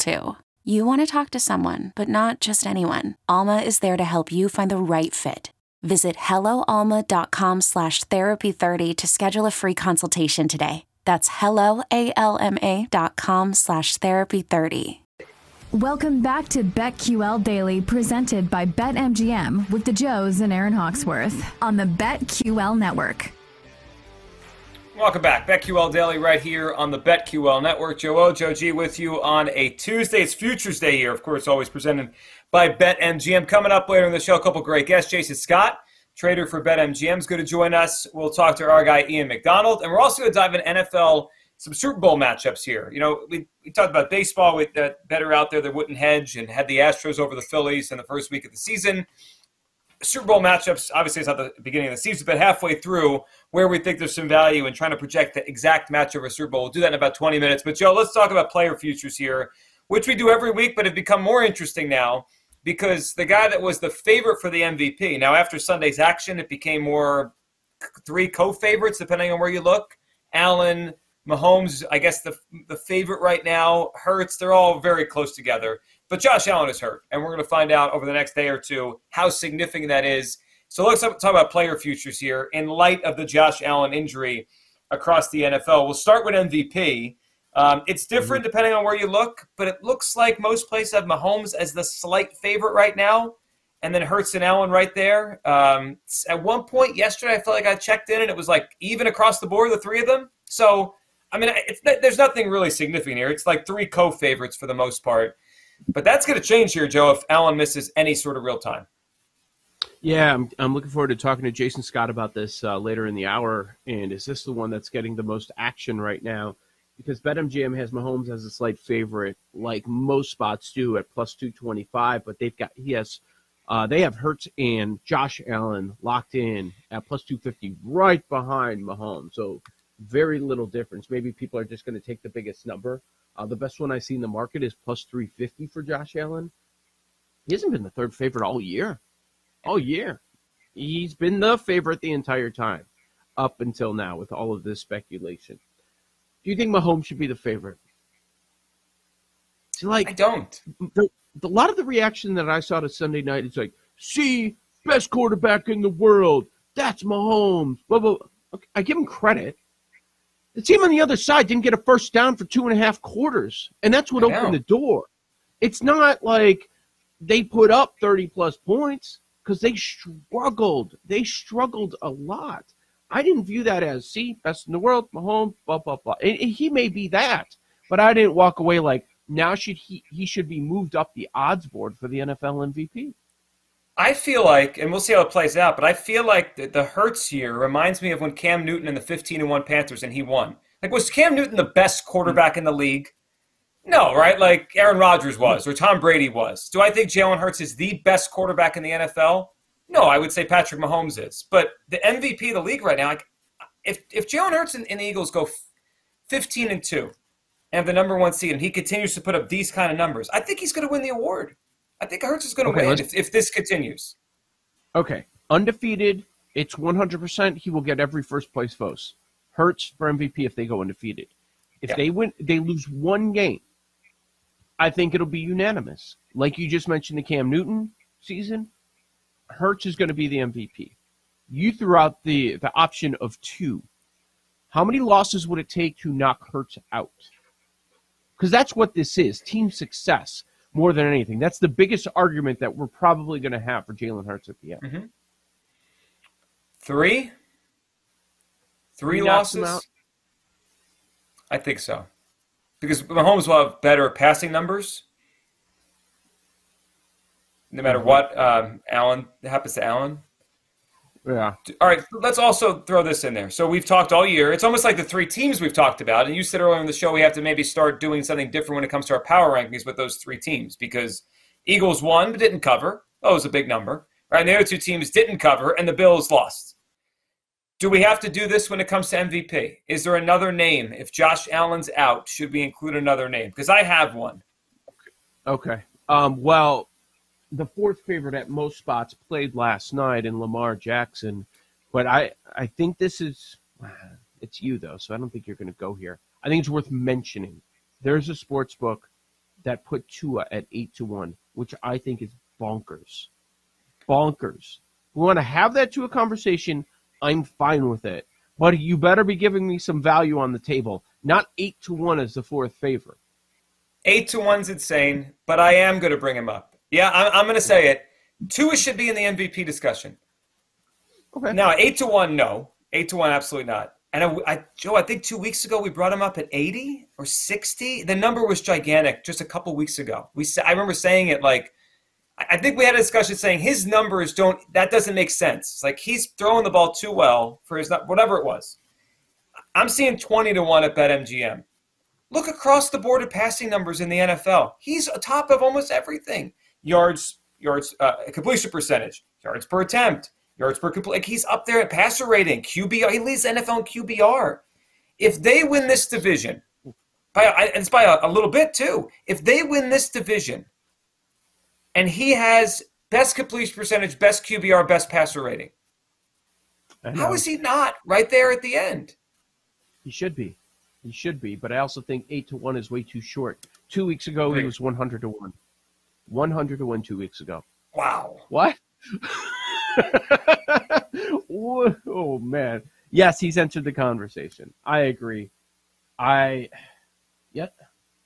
too. You want to talk to someone, but not just anyone. Alma is there to help you find the right fit. Visit helloalma.com slash therapy30 to schedule a free consultation today. That's helloalma.com slash therapy30. Welcome back to BetQL Daily, presented by BetMGM with the Joes and Aaron Hawksworth on the BetQL Network. Welcome back. BetQL Daily right here on the BetQL Network. Joe O, Joe G with you on a Tuesday. It's Futures Day here, of course, always presented by BetMGM. Coming up later in the show, a couple great guests. Jason Scott, trader for BetMGM, is going to join us. We'll talk to our guy, Ian McDonald. And we're also going to dive in NFL, some Super Bowl matchups here. You know, we, we talked about baseball with that better out there that wouldn't hedge and had the Astros over the Phillies in the first week of the season. Super Bowl matchups, obviously, it's not the beginning of the season, but halfway through, where we think there's some value in trying to project the exact matchup of a Super Bowl. We'll do that in about 20 minutes. But, Joe, let's talk about player futures here, which we do every week, but have become more interesting now because the guy that was the favorite for the MVP, now after Sunday's action, it became more three co favorites, depending on where you look. Allen, Mahomes, I guess the, the favorite right now, Hurts, they're all very close together. But Josh Allen is hurt, and we're going to find out over the next day or two how significant that is. So let's talk about player futures here in light of the Josh Allen injury across the NFL. We'll start with MVP. Um, it's different Mm-hmm. depending on where you look, but it looks like most places have Mahomes as the slight favorite right now, and then Hurts and Allen right there. Um, at one point yesterday, I felt like I checked in and it was like even across the board, the three of them. So, I mean, it's, there's nothing really significant here. It's like three co favorites for the most part. But that's going to change here, Joe, if Allen misses any sort of real time. Yeah, I'm, I'm looking forward to talking to Jason Scott about this uh, later in the hour. And is this the one that's getting the most action right now? Because BetMGM has Mahomes as a slight favorite, like most spots do at plus 225, but they've got he has uh, they have Hurts and Josh Allen locked in at plus 250, right behind Mahomes. So very little difference. Maybe people are just going to take the biggest number. Uh, the best one I see in the market is plus 350 for Josh Allen. He hasn't been the third favorite all year all year. He's been the favorite the entire time up until now with all of this speculation. Do you think Mahomes should be the favorite? See, like I don't. The, the, a lot of the reaction that I saw to Sunday night is like, see, best quarterback in the world. That's Mahomes. Blah, blah. Okay, I give him credit. The team on the other side didn't get a first down for two and a half quarters, and that's what I opened know. the door. It's not like they put up 30 plus points because they struggled. They struggled a lot. I didn't view that as, see, best in the world, Mahomes, blah, blah, blah. And, he may be that, but I didn't walk away like, now should he, he should be moved up the odds board for the NFL MVP. I feel like, and we'll see how it plays out, but I feel like the, the Hurts here reminds me of when Cam Newton in the 15 and 1 Panthers and he won. Like, was Cam Newton the best quarterback in the league? No, right? Like Aaron Rodgers was or Tom Brady was. Do I think Jalen Hurts is the best quarterback in the NFL? No, I would say Patrick Mahomes is. But the MVP of the league right now, like, if, if Jalen Hurts and, and the Eagles go 15 and 2 and the number one seed and he continues to put up these kind of numbers, I think he's going to win the award. I think Hurts is going to Okay, win if, if this continues. Okay, undefeated, it's 100%. He will get every first place vote. Hurts for MVP if they go undefeated. If Yeah. they win, they lose one game. I think it'll be unanimous. Like you just mentioned, the Cam Newton season, Hurts is going to be the MVP. You threw out the the option of two. How many losses would it take to knock Hurts out? because that's what this is team success more than anything. That's the biggest argument that we're probably going to have for Jalen Hurts at the end. Mm-hmm. Three? Three, losses? I think so. Because Mahomes will have better passing numbers. No matter mm-hmm. what um, Allen happens to Allen. Yeah. All right. Let's also throw this in there. So we've talked all year. It's almost like the three teams we've talked about. And you said earlier in the show we have to maybe start doing something different when it comes to our power rankings with those three teams because Eagles won but didn't cover. That was a big number. Right. And the other two teams didn't cover, and the Bills lost. Do we have to do this when it comes to MVP? Is there another name? If Josh Allen's out, should we include another name? Because I have one. Okay. Um, well, the fourth favorite at most spots played last night in Lamar Jackson, but I I think this is it's you though, so I don't think you're going to go here. I think it's worth mentioning. There's a sports book that put Tua at eight to one, which I think is bonkers, bonkers. We want to have that to a conversation. I'm fine with it, but you better be giving me some value on the table, not eight to one as the fourth favorite. Eight to one's insane, but I am going to bring him up. Yeah, I'm, I'm going to say it. Tua should be in the MVP discussion. Okay. Now, eight to one, no. Eight to one, absolutely not. And I, I, Joe, I think two weeks ago we brought him up at 80 or 60. The number was gigantic just a couple weeks ago. We, I remember saying it like, I think we had a discussion saying his numbers don't. That doesn't make sense. It's like he's throwing the ball too well for his whatever it was. I'm seeing 20 to one at BetMGM. Look across the board at passing numbers in the NFL. He's atop of almost everything yards, yards, uh, completion percentage, yards per attempt, yards per complete. Like he's up there at passer rating, QBR. He leads NFL in QBR. If they win this division, by and it's by a, a little bit too. If they win this division, and he has best completion percentage, best QBR, best passer rating, how is he not right there at the end? He should be. He should be, but I also think eight to one is way too short. Two weeks ago, he was one hundred to one. 100 to 1 Tua weeks ago. Wow. What? oh, man. Yes, he's entered the conversation. I agree. I, yeah,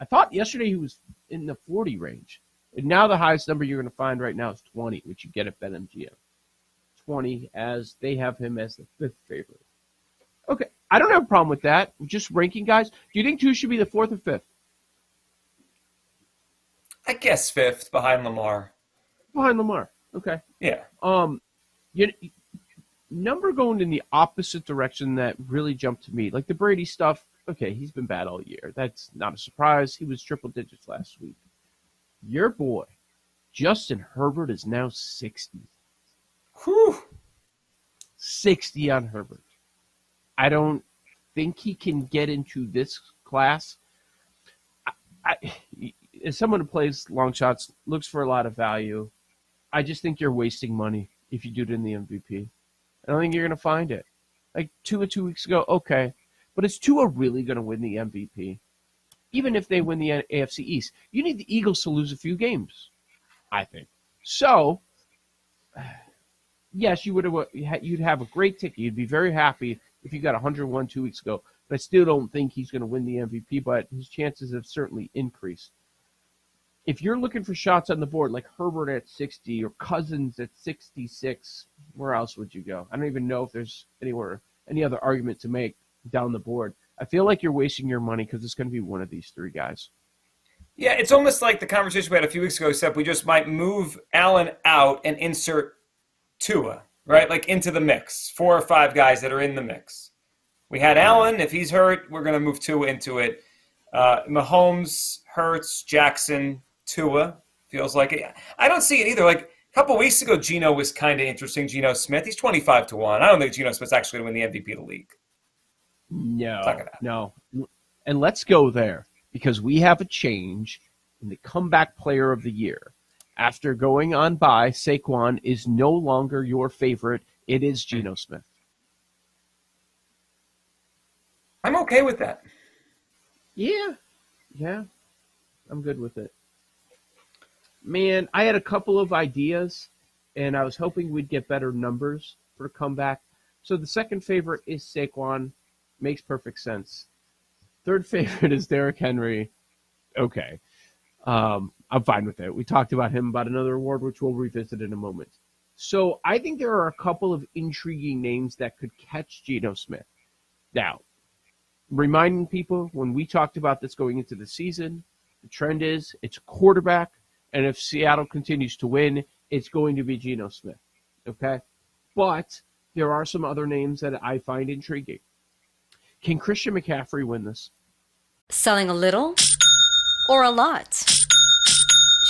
I thought yesterday he was in the 40 range. And now the highest number you're going to find right now is 20, which you get at BetMGM. 20 as they have him as the fifth favorite. Okay, I don't have a problem with that. Just ranking guys. Do you think two should be the fourth or fifth? I guess fifth behind Lamar. Behind Lamar. Okay. Yeah. Um, you number going in the opposite direction that really jumped to me, like the Brady stuff. Okay, he's been bad all year. That's not a surprise. He was triple digits last week. Your boy, Justin Herbert, is now sixty. Whew. Sixty on Herbert. I don't think he can get into this class. I, I, as someone who plays long shots, looks for a lot of value, I just think you're wasting money if you do it in the MVP. I don't think you're going to find it. Like two or two weeks ago, okay, but is Tua really going to win the MVP? Even if they win the AFC East, you need the Eagles to lose a few games. I think so. Yes, you would have. You'd have a great ticket. You'd be very happy if you got 101 two weeks ago. But I still don't think he's going to win the MVP. But his chances have certainly increased if you're looking for shots on the board like Herbert at 60 or Cousins at 66, where else would you go? I don't even know if there's anywhere any other argument to make down the board. I feel like you're wasting your money because it's going to be one of these three guys. Yeah, it's almost like the conversation we had a few weeks ago, except we just might move Allen out and insert Tua, right? Like into the mix. Four or five guys that are in the mix. We had Allen. If he's hurt, we're going to move Tua into it. Uh, Mahomes, Hurts, Jackson, Tua feels like it. I don't see it either. Like a couple weeks ago, Geno was kind of interesting. Geno Smith, he's twenty five to one. I don't think Geno Smith's actually going to win the MVP of the league. No, no. And let's go there because we have a change in the comeback player of the year. After going on bye, Saquon is no longer your favorite. It is Geno mm-hmm. Smith. I'm okay with that. Yeah, yeah, I'm good with it man, I had a couple of ideas, and I was hoping we'd get better numbers for a comeback. So the second favorite is Saquon. Makes perfect sense. Third favorite is Derrick Henry. okay. Um, I'm fine with it. We talked about him about another award, which we'll revisit in a moment. So I think there are a couple of intriguing names that could catch Geno Smith. Now, reminding people when we talked about this going into the season, the trend is it's quarterback, and if Seattle continues to win, it's going to be Geno Smith. Okay? But there are some other names that I find intriguing. Can Christian McCaffrey win this? Selling a little or a lot?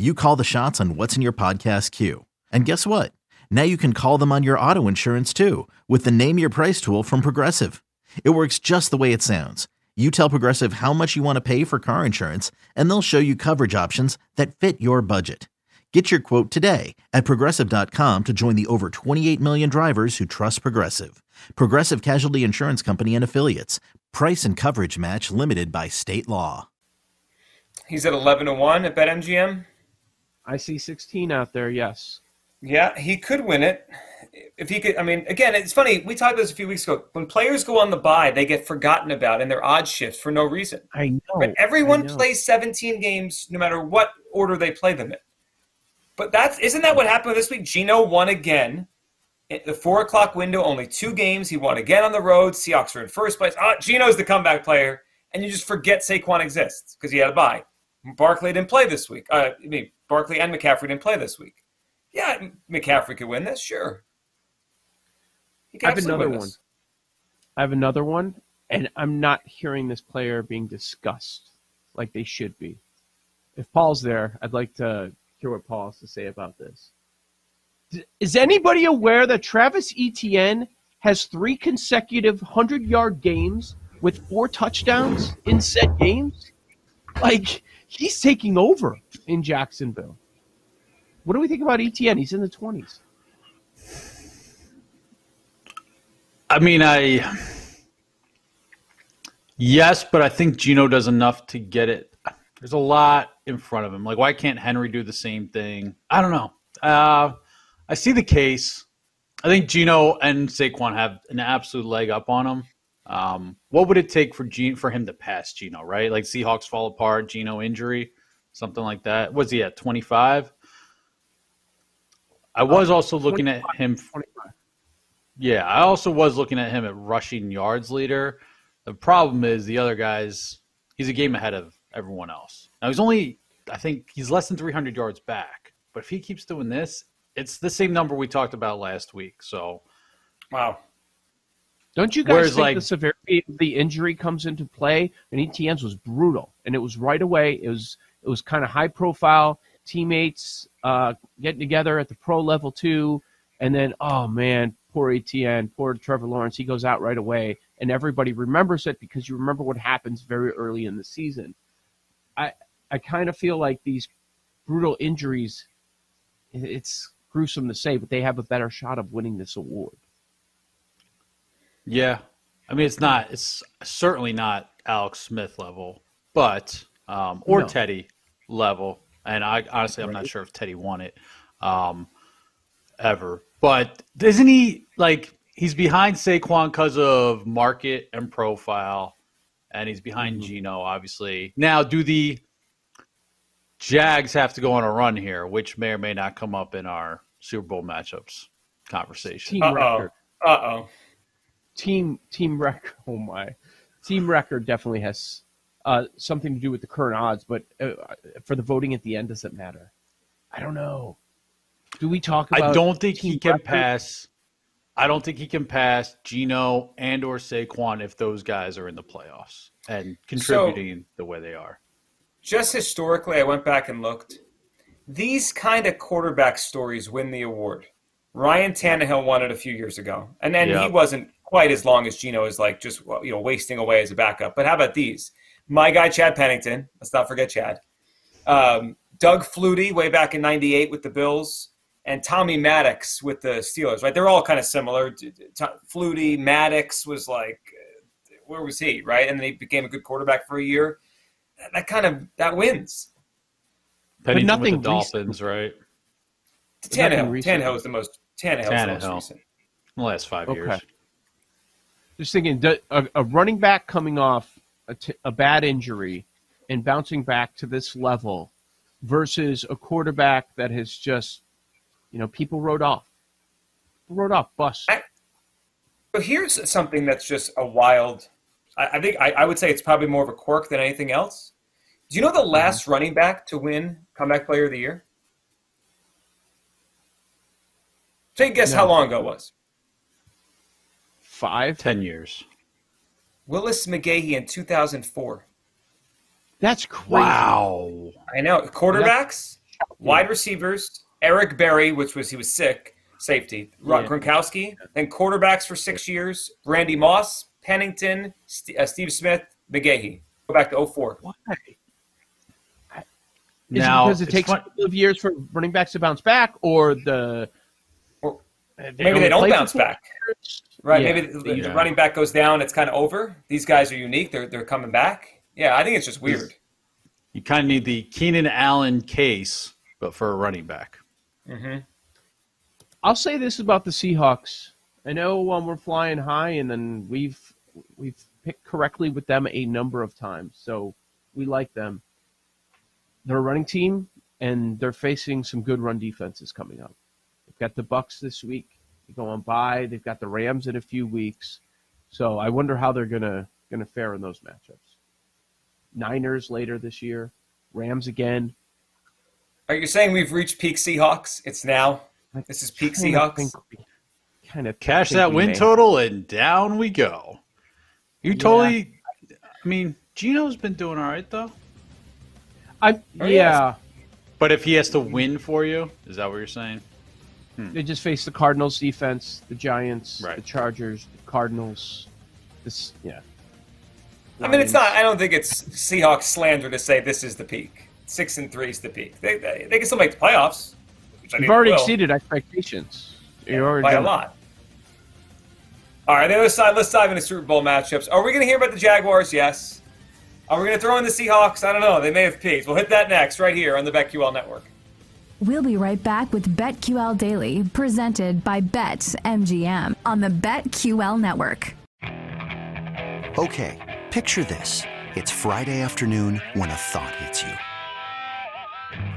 you call the shots on what's in your podcast queue. And guess what? Now you can call them on your auto insurance too with the Name Your Price tool from Progressive. It works just the way it sounds. You tell Progressive how much you want to pay for car insurance, and they'll show you coverage options that fit your budget. Get your quote today at progressive.com to join the over 28 million drivers who trust Progressive. Progressive Casualty Insurance Company and Affiliates. Price and coverage match limited by state law. He's at 11 to 1 at BetMGM. I see 16 out there, yes. Yeah, he could win it. If he could, I mean, again, it's funny. We talked about this a few weeks ago. When players go on the bye, they get forgotten about and their odds shift for no reason. I know. But everyone I know. plays 17 games no matter what order they play them in. But that's isn't that what happened this week? Geno won again. At the four o'clock window, only two games. He won again on the road. Seahawks are in first place. Ah, Geno's the comeback player, and you just forget Saquon exists because he had a bye. Barkley didn't play this week. Uh, I mean, Barkley and McCaffrey didn't play this week. Yeah, McCaffrey could win this, sure. I have another one. I have another one, and I'm not hearing this player being discussed like they should be. If Paul's there, I'd like to hear what Paul has to say about this. Is anybody aware that Travis Etienne has three consecutive 100 yard games with four touchdowns in said games? Like, he's taking over in Jacksonville. What do we think about Etienne? He's in the 20s. I mean, I yes, but I think Geno does enough to get it. There's a lot in front of him. Like, why can't Henry do the same thing? I don't know. Uh, I see the case. I think Geno and Saquon have an absolute leg up on him. Um, what would it take for Geno, for him to pass Geno? Right, like Seahawks fall apart, Geno injury, something like that. Was he at 25? I was also looking at him 25. yeah, I also was looking at him at rushing yards leader. The problem is the other guys, he's a game ahead of everyone else. Now he's only, I think he's less than 300 yards back. But if he keeps doing this, it's the same number we talked about last week. So Wow. Don't you guys Whereas, think like- the severity of the injury comes into play? And Etienne's was brutal, and it was right away. It was it was kind of high profile teammates uh, getting together at the pro level too, and then oh man, poor Etienne, poor Trevor Lawrence, he goes out right away, and everybody remembers it because you remember what happens very early in the season. I I kind of feel like these brutal injuries. It's gruesome to say, but they have a better shot of winning this award. Yeah, I mean it's not, it's certainly not Alex Smith level, but um, or No. Teddy level. And I honestly, I'm not sure if Teddy won it um, ever. But isn't he like he's behind Saquon because of market and profile, and he's behind mm-hmm. Geno, obviously. Now, do the Jags have to go on a run here, which may or may not come up in our Super Bowl matchups conversation? Uh-oh. Uh oh. Team team record. Oh my. Team record definitely has uh, something to do with the current odds, but uh, for the voting at the end, does it matter? I don't know. Do we talk about? I don't think he can record? pass. I don't think he can pass Geno and or Saquon if those guys are in the playoffs and contributing so, the way they are. Just historically, I went back and looked. These kind of quarterback stories win the award. Ryan Tannehill won it a few years ago, and then yep. he wasn't quite as long as Geno is like just you know wasting away as a backup. But how about these? My guy Chad Pennington. Let's not forget Chad. Um, Doug Flutie way back in '98 with the Bills and Tommy Maddox with the Steelers, right? They're all kind of similar. Flutie, Maddox was like, where was he, right? And then he became a good quarterback for a year. That kind of that wins. Pennington but nothing with the Dolphins, right? Tannehill. Tannehill is the most Tannehill. Tannehill. The most recent. The last five okay. years. Just thinking, a, a running back coming off a, t- a bad injury and bouncing back to this level versus a quarterback that has just you know, people wrote off. wrote off, bus. so here's something that's just a wild. I, I think I, I, would say it's probably more of a quirk than anything else. Do you know the last mm-hmm. running back to win comeback player of the year? Take a guess no. how long ago it was. Five, ten years. Willis McGahee in 2004. That's crazy. Wow. I know. Quarterbacks, wide receivers, Eric Berry, which was he was sick, safety. Yeah. Gronkowski, then quarterbacks for six years. Randy Moss, Pennington, St- uh, Steve Smith, McGahee. Go back to 04. Why? Is now, it because it takes fun- a couple of years for running backs to bounce back, or the or maybe they don't bounce back, right? Yeah. Maybe the, yeah. the, running back goes down. It's kind of over. These guys are unique. They're they're coming back. Yeah, I think it's just weird. You kind of need the Keenan Allen case, but for a running back. Mm-hmm. I'll say this about the Seahawks. I know um, we're flying high, and then we've we've picked correctly with them a number of times, so we like them. They're a running team, and they're facing some good run defenses coming up. They've got the Bucs this week. They go on bye. They've got the Rams in a few weeks, so I wonder how they're gonna gonna fare in those matchups. Niners later this year, Rams again. Are you saying we've reached peak Seahawks? It's now. This is peak Seahawks. Kind of cash that win may. total and down we go. You yeah. totally. I mean, Geno's been doing all right though. I oh, yeah. But if he has to win for you, is that what you're saying? Hmm. They just face the Cardinals defense, the Giants, right. the Chargers, the Cardinals. This yeah. I mean, it's not. I don't think it's Seahawks slander to say this is the peak six and three is the peak. They, they, they can still make the playoffs. Which You've already exceeded expectations. Yeah, by a lot. All right, the other side. Let's dive into Super Bowl matchups. Are we going to hear about the Jaguars? Yes. Are we going to throw in the Seahawks? I don't know. They may have peaked. We'll hit that next, right here on the BetQL Network. We'll be right back with BetQL Daily, presented by BetMGM on the BetQL Network. Okay, picture this: it's Friday afternoon when a thought hits you.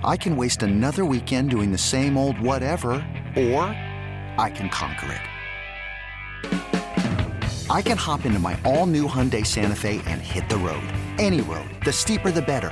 I can waste another weekend doing the same old whatever, or I can conquer it. I can hop into my all new Hyundai Santa Fe and hit the road. Any road. The steeper, the better.